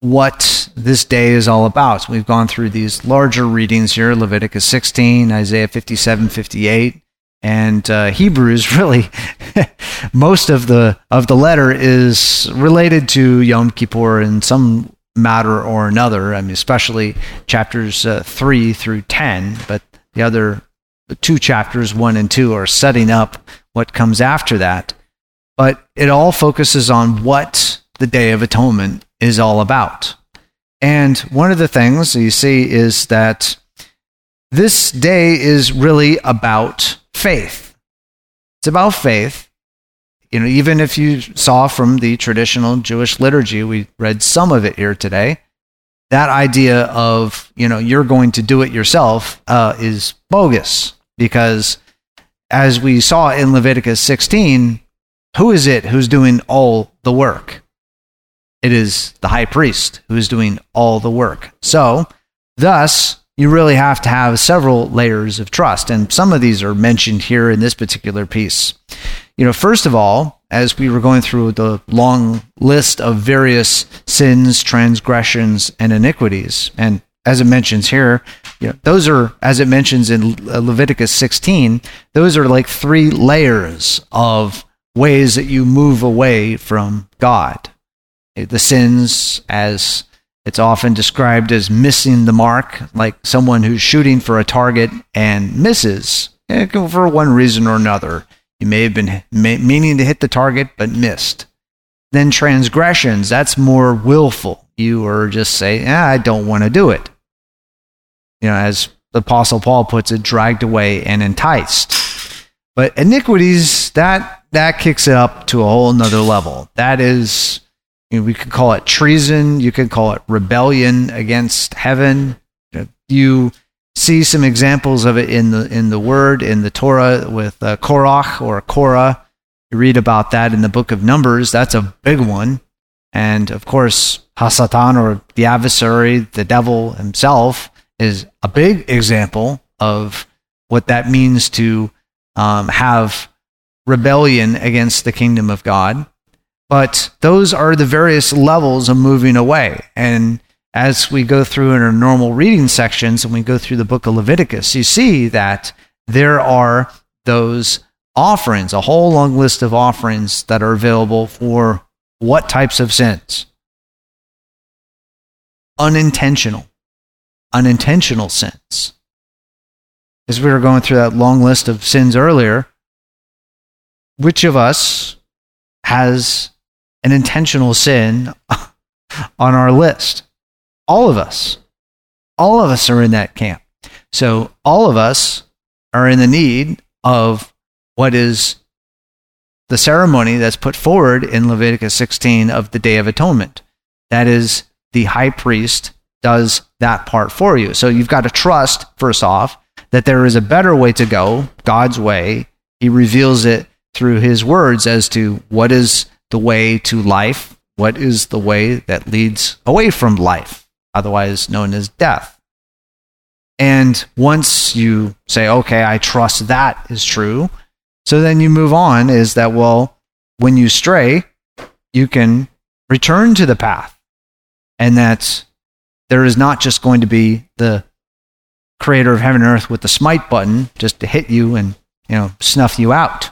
What this day is all about. We've gone through these larger readings here Leviticus 16, Isaiah 57, 58. And uh, Hebrews really, most of the of the letter is related to Yom Kippur in some matter or another. I mean, especially chapters uh, three through ten, but the other two chapters, one and two, are setting up what comes after that. But it all focuses on what the Day of Atonement is all about. And one of the things you see is that this day is really about faith. It's about faith. You know, even if you saw from the traditional Jewish liturgy, we read some of it here today. That idea of, you know, you're going to do it yourself uh, is bogus because as we saw in Leviticus 16, who is it who's doing all the work? It is the high priest who is doing all the work. So, thus, you really have to have several layers of trust. And some of these are mentioned here in this particular piece. You know, first of all, as we were going through the long list of various sins, transgressions, and iniquities, and as it mentions here, you know, those are, as it mentions in Leviticus 16, those are like three layers of ways that you move away from God the sins as it's often described as missing the mark, like someone who's shooting for a target and misses eh, for one reason or another. You may have been meaning to hit the target but missed. Then transgressions, that's more willful. You are just saying, eh, I don't want to do it. You know, as the Apostle Paul puts it, dragged away and enticed. But iniquities, that that kicks it up to a whole nother level. That is you know, we could call it treason. You could call it rebellion against heaven. You see some examples of it in the in the Word in the Torah with uh, Korach or Korah. You read about that in the book of Numbers. That's a big one. And of course, Hasatan or the adversary, the devil himself, is a big example of what that means to um, have rebellion against the kingdom of God. But those are the various levels of moving away. And as we go through in our normal reading sections and we go through the book of Leviticus, you see that there are those offerings, a whole long list of offerings that are available for what types of sins? Unintentional. Unintentional sins. As we were going through that long list of sins earlier, which of us has an intentional sin on our list. All of us. All of us are in that camp. So all of us are in the need of what is the ceremony that's put forward in Leviticus 16 of the Day of Atonement. That is, the high priest does that part for you. So you've got to trust, first off, that there is a better way to go, God's way. He reveals it through his words as to what is the way to life? What is the way that leads away from life, otherwise known as death? And once you say, okay, I trust that is true, so then you move on is that, well, when you stray, you can return to the path. And that there is not just going to be the creator of heaven and earth with the smite button just to hit you and, you know, snuff you out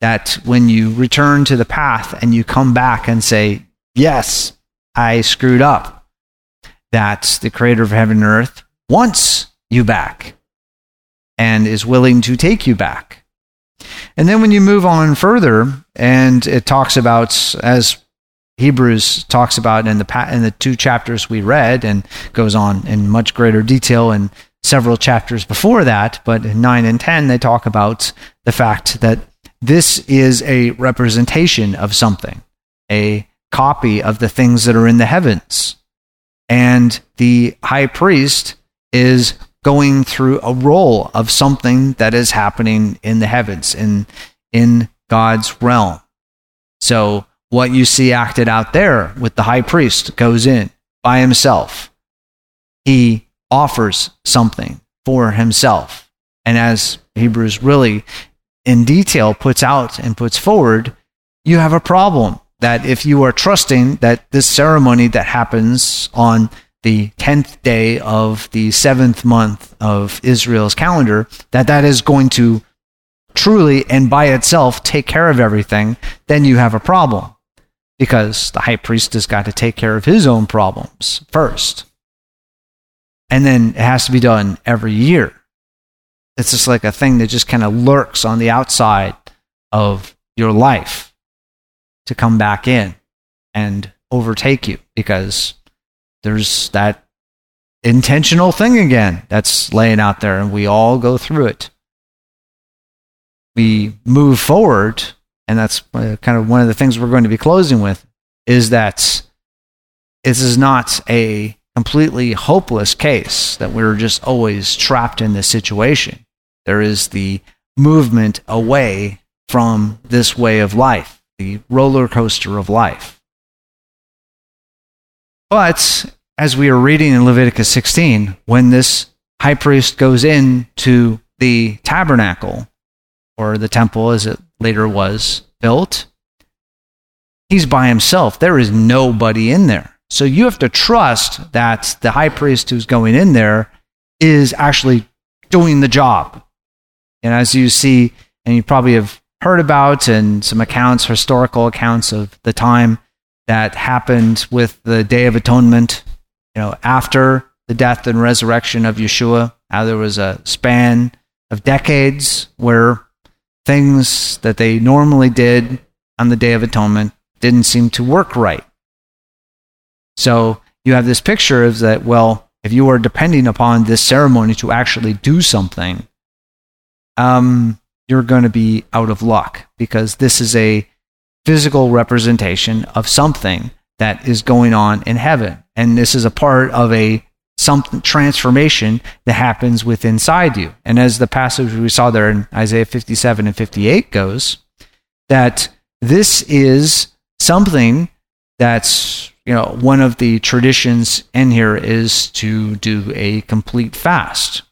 that when you return to the path and you come back and say, Yes, I screwed up, that the creator of heaven and earth wants you back and is willing to take you back. And then when you move on further, and it talks about, as Hebrews talks about in the, in the two chapters we read, and goes on in much greater detail in several chapters before that, but in 9 and 10, they talk about the fact that this is a representation of something, a copy of the things that are in the heavens. And the high priest is going through a role of something that is happening in the heavens, in, in God's realm. So, what you see acted out there with the high priest goes in by himself. He offers something for himself. And as Hebrews really in detail puts out and puts forward, you have a problem that if you are trusting that this ceremony that happens on the 10th day of the seventh month of Israel's calendar, that that is going to truly and by itself take care of everything, then you have a problem because the high priest has got to take care of his own problems first. And then it has to be done every year. It's just like a thing that just kind of lurks on the outside of your life to come back in and overtake you because there's that intentional thing again that's laying out there and we all go through it. We move forward, and that's uh, kind of one of the things we're going to be closing with is that this is not a completely hopeless case that we're just always trapped in this situation. There is the movement away from this way of life, the roller coaster of life. But as we are reading in Leviticus 16, when this high priest goes into the tabernacle, or the temple as it later was built, he's by himself. There is nobody in there. So you have to trust that the high priest who's going in there is actually doing the job. And as you see, and you probably have heard about and some accounts, historical accounts of the time that happened with the Day of Atonement, you know, after the death and resurrection of Yeshua, how there was a span of decades where things that they normally did on the Day of Atonement didn't seem to work right. So you have this picture of that, well, if you are depending upon this ceremony to actually do something, um, you're going to be out of luck because this is a physical representation of something that is going on in heaven. And this is a part of a some transformation that happens within inside you. And as the passage we saw there in Isaiah 57 and 58 goes, that this is something that's you know one of the traditions in here is to do a complete fast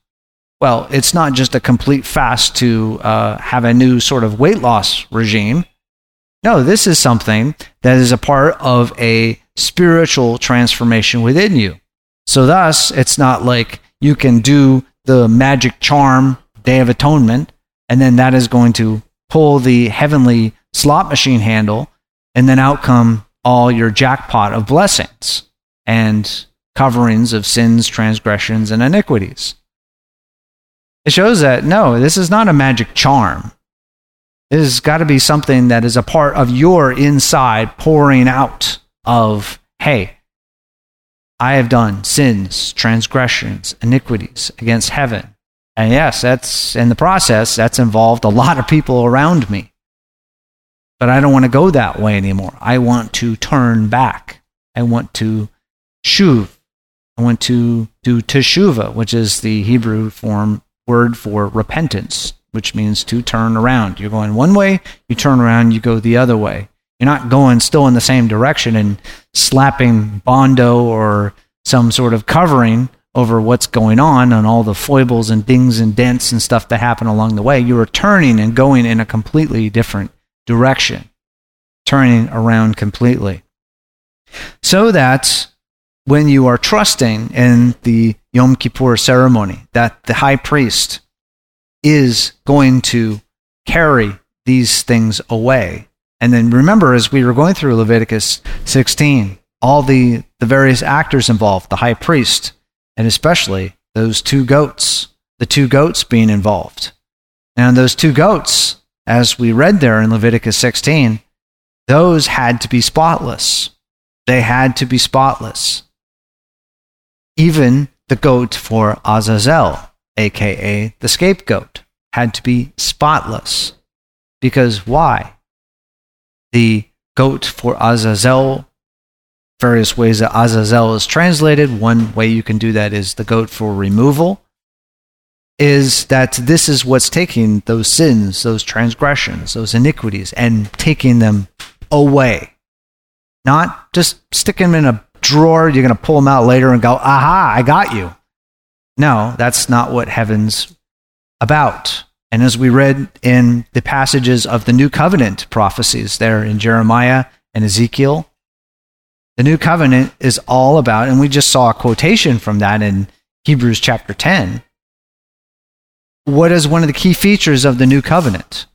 well, it's not just a complete fast to uh, have a new sort of weight loss regime. No, this is something that is a part of a spiritual transformation within you. So, thus, it's not like you can do the magic charm Day of Atonement, and then that is going to pull the heavenly slot machine handle, and then out come all your jackpot of blessings and coverings of sins, transgressions, and iniquities. It shows that no, this is not a magic charm. It has got to be something that is a part of your inside pouring out of, hey, I have done sins, transgressions, iniquities against heaven. And yes, that's in the process, that's involved a lot of people around me. But I don't want to go that way anymore. I want to turn back. I want to shuv. I want to do teshuva, which is the Hebrew form word for repentance, which means to turn around. You're going one way, you turn around, you go the other way. You're not going still in the same direction and slapping Bondo or some sort of covering over what's going on and all the foibles and dings and dents and stuff that happen along the way. You are turning and going in a completely different direction, turning around completely. So that when you are trusting in the Yom Kippur ceremony, that the high priest is going to carry these things away. And then remember, as we were going through Leviticus 16, all the, the various actors involved, the high priest, and especially those two goats, the two goats being involved. And those two goats, as we read there in Leviticus 16, those had to be spotless. They had to be spotless. Even the goat for Azazel, aka the scapegoat, had to be spotless. Because why? The goat for Azazel. Various ways that Azazel is translated. One way you can do that is the goat for removal. Is that this is what's taking those sins, those transgressions, those iniquities, and taking them away. Not just sticking them in a drawer, you're going to pull them out later and go, aha, I got you. No, that's not what heaven's about. And as we read in the passages of the New Covenant prophecies there in Jeremiah and Ezekiel, the New Covenant is all about, and we just saw a quotation from that in Hebrews chapter 10. What is one of the key features of the New Covenant?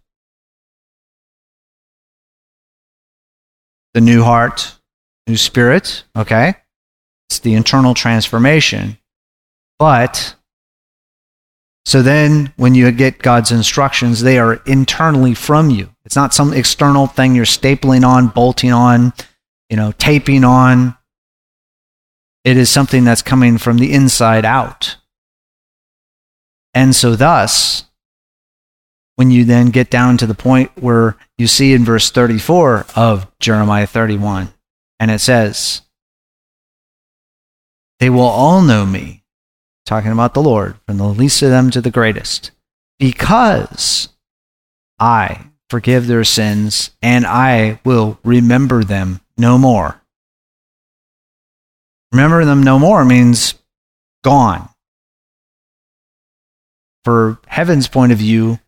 The new heart, new spirit, okay? It's the internal transformation. But so then, when you get God's instructions, they are internally from you. It's not some external thing you're stapling on, bolting on, you know, taping on. It is something that's coming from the inside out. And so, thus, when you then get down to the point where you see in verse 34 of Jeremiah 31, and it says, They will all know me talking about the Lord, from the least of them to the greatest, because I forgive their sins and I will remember them no more. Remember them no more means gone. For heaven's point of view,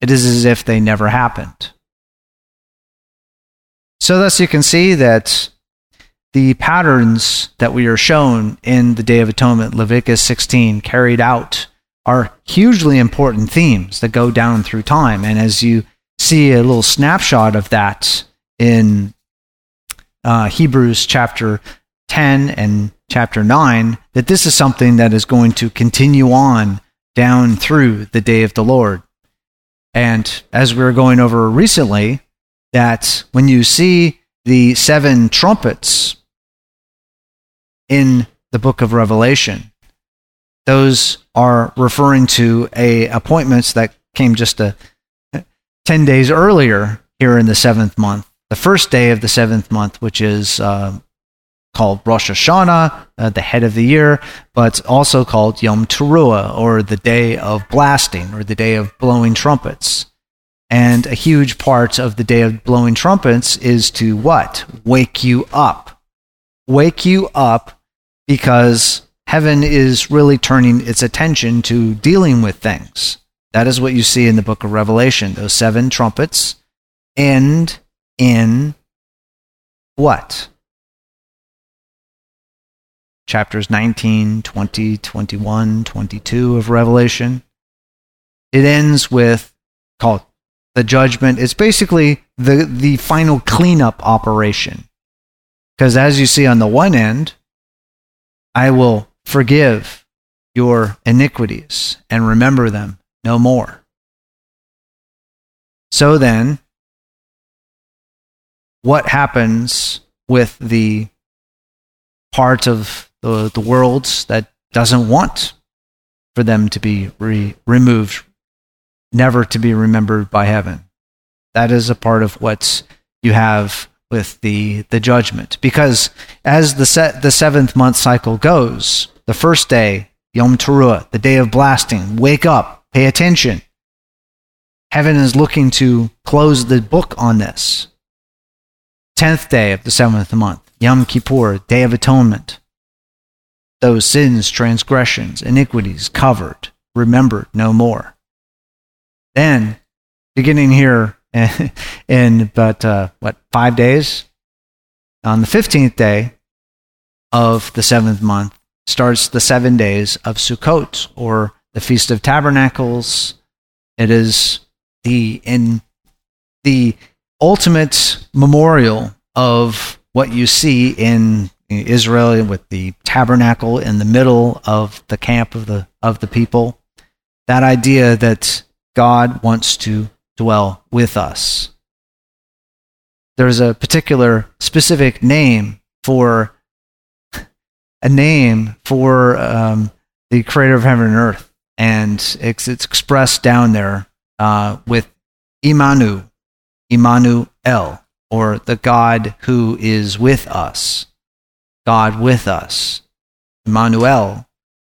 it is as if they never happened. So, thus, you can see that the patterns that we are shown in the Day of Atonement, Leviticus 16, carried out, are hugely important themes that go down through time. And as you see a little snapshot of that in uh, Hebrews chapter 10 and chapter 9, that this is something that is going to continue on down through the day of the Lord. And as we were going over recently, that when you see the seven trumpets in the book of Revelation. Those are referring to a appointments that came just a 10 days earlier here in the seventh month. The first day of the seventh month, which is uh, called Rosh Hashanah, uh, the head of the year, but also called Yom Teruah, or the day of blasting, or the day of blowing trumpets. And a huge part of the day of blowing trumpets is to what? Wake you up. Wake you up because heaven is really turning its attention to dealing with things. That is what you see in the book of Revelation. Those seven trumpets end in what? Chapters 19, 20, 21, 22 of Revelation. It ends with called the judgment. It's basically the, the final cleanup operation. Because as you see on the one end, I will forgive your iniquities and remember them no more. So then, what happens with the part of the, the world that doesn't want for them to be re- removed, never to be remembered by heaven? That is a part of what you have with the, the judgment. Because as the, set, the seventh month cycle goes, the first day, Yom Teruah, the day of blasting, wake up, pay attention. Heaven is looking to close the book on this. Tenth day of the seventh month, Yom Kippur, Day of Atonement. Those sins, transgressions, iniquities covered, remembered no more. Then, beginning here in but uh, what five days on the 15th day of the seventh month starts the seven days of Sukkot or the Feast of Tabernacles. It is the in the ultimate memorial of what you see in Israel with the tabernacle in the middle of the camp of the of the people. That idea that God wants to dwell with us. There's a particular specific name for a name for um, the creator of heaven and earth, and it's, it's expressed down there uh, with Imanu, Immanuel. or the God who is with us. God with us. Emmanuel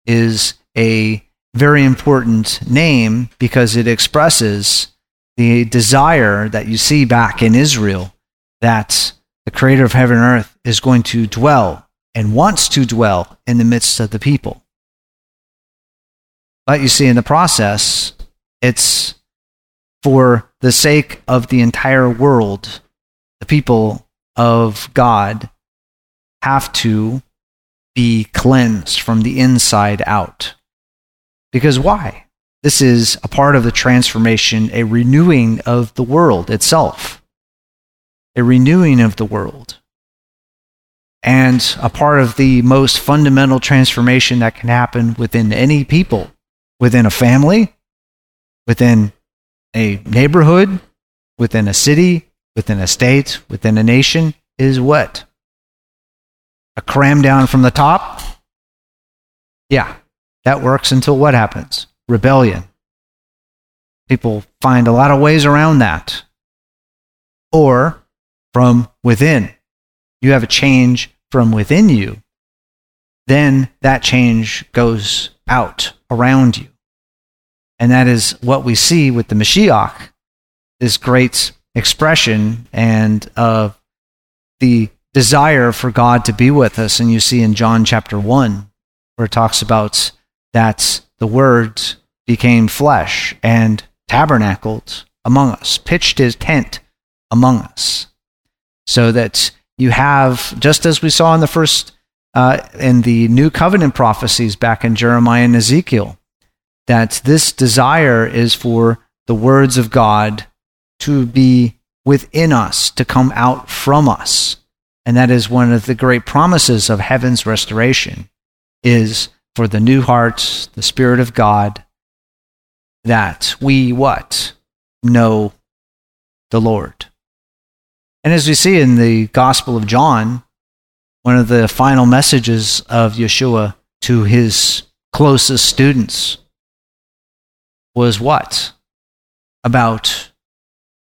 is a very important name because it expresses the desire that you see back in Israel that the creator of heaven and earth is going to dwell and wants to dwell in the midst of the people. But you see, in the process, it's for the sake of the entire world, the people of God have to be cleansed from the inside out. Because why? This is a part of the transformation, a renewing of the world itself, a renewing of the world. And a part of the most fundamental transformation that can happen within any people, within a family, within a neighborhood, within a city, within a state, within a nation, is what? A cram down from the top? Yeah, that works until what happens? Rebellion. People find a lot of ways around that. Or from within. You have a change from within you. Then that change goes out around you. And that is what we see with the Mashiach, this great expression and of the desire for God to be with us. And you see in John chapter 1, where it talks about that the Word became flesh and tabernacled among us, pitched his tent among us. So that you have, just as we saw in the first, uh, in the new covenant prophecies back in Jeremiah and Ezekiel, that this desire is for the words of God to be within us, to come out from us. And that is one of the great promises of heaven's restoration is for the new hearts, the Spirit of God, that we what? Know the Lord. And as we see in the Gospel of John, one of the final messages of Yeshua to his closest students was what? About,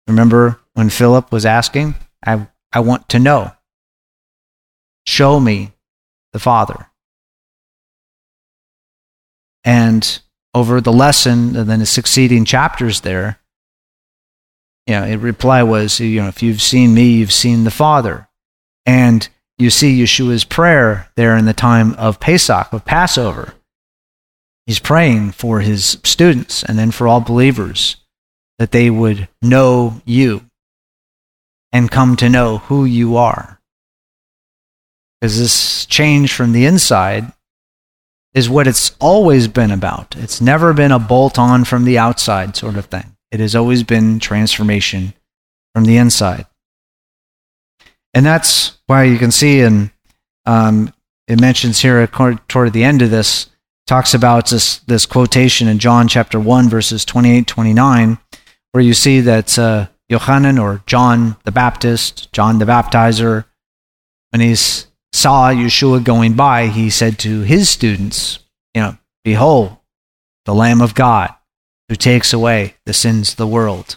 remember when Philip was asking, I, I want to know. Show me the Father. And over the lesson and then the succeeding chapters there, you know, the reply was, you know, if you've seen me, you've seen the Father. And you see Yeshua's prayer there in the time of Pesach, of Passover. He's praying for his students and then for all believers that they would know you and come to know who you are. Because this change from the inside is what it's always been about. It's never been a bolt on from the outside sort of thing. It has always been transformation from the inside. And that's why you can see, and um, it mentions here toward the end of this, talks about this, this quotation in John chapter 1, verses 28 29, where you see that uh, Yohanan or John the Baptist, John the Baptizer, when he's saw Yeshua going by, he said to his students, you know, behold, the Lamb of God who takes away the sins of the world.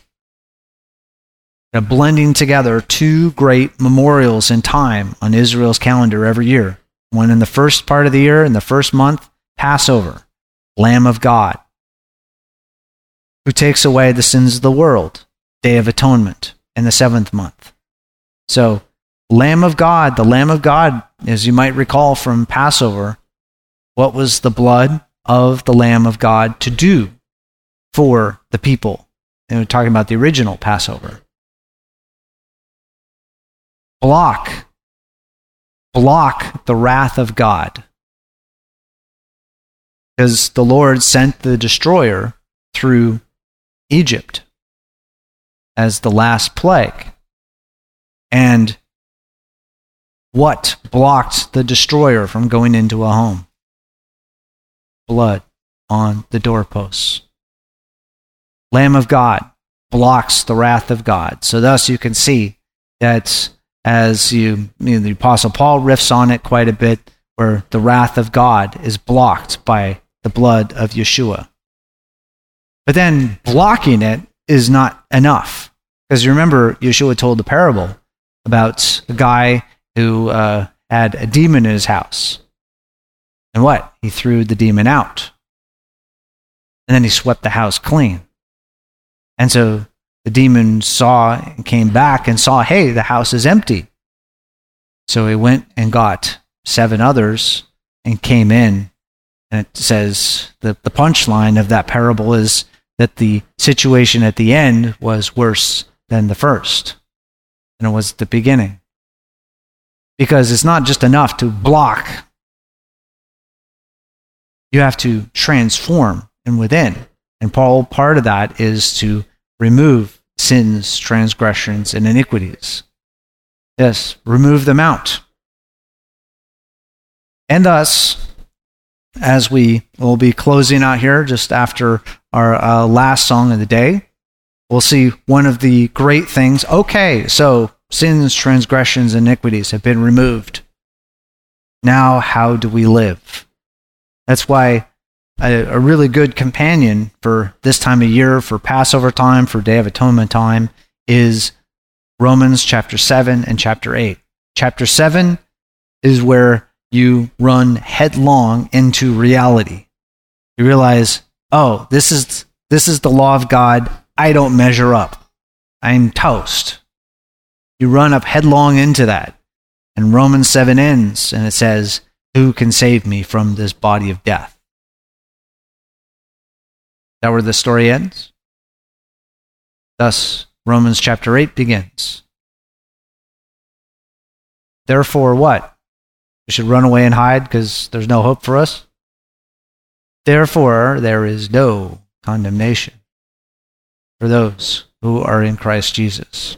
Now, blending together two great memorials in time on Israel's calendar every year. One in the first part of the year, in the first month, Passover, Lamb of God, who takes away the sins of the world, Day of Atonement, in the seventh month. So, Lamb of God, the Lamb of God, as you might recall from Passover, what was the blood of the Lamb of God to do for the people? And we're talking about the original Passover. Block, block the wrath of God. Because the Lord sent the destroyer through Egypt as the last plague. And what blocked the destroyer from going into a home? Blood on the doorposts. Lamb of God blocks the wrath of God. So, thus, you can see that as you, you know, the Apostle Paul riffs on it quite a bit, where the wrath of God is blocked by the blood of Yeshua. But then blocking it is not enough. Because you remember, Yeshua told the parable about a guy who uh, had a demon in his house. And what? He threw the demon out. And then he swept the house clean. And so the demon saw and came back and saw, hey, the house is empty. So he went and got seven others and came in. And it says the, the punchline of that parable is that the situation at the end was worse than the first. And it was the beginning. Because it's not just enough to block, you have to transform and within. And Paul, part of that is to remove sins, transgressions, and iniquities. Yes, remove them out. And thus, as we will be closing out here just after our uh, last song of the day, we'll see one of the great things. Okay, so sins, transgressions, iniquities have been removed. Now, how do we live? That's why a, a, really good companion for this time of year, for Passover time, for Day of Atonement time, is Romans chapter 7 and chapter 8. Chapter 7 is where you run headlong into reality. You realize, oh, this is, this is the law of God. I don't measure up. I'm toast. You run up headlong into that. And Romans 7 ends and it says, Who can save me from this body of death? That where the story ends? Thus, Romans chapter 8 begins. Therefore, what? We should run away and hide because there's no hope for us? Therefore, there is no condemnation for those who are in Christ Jesus.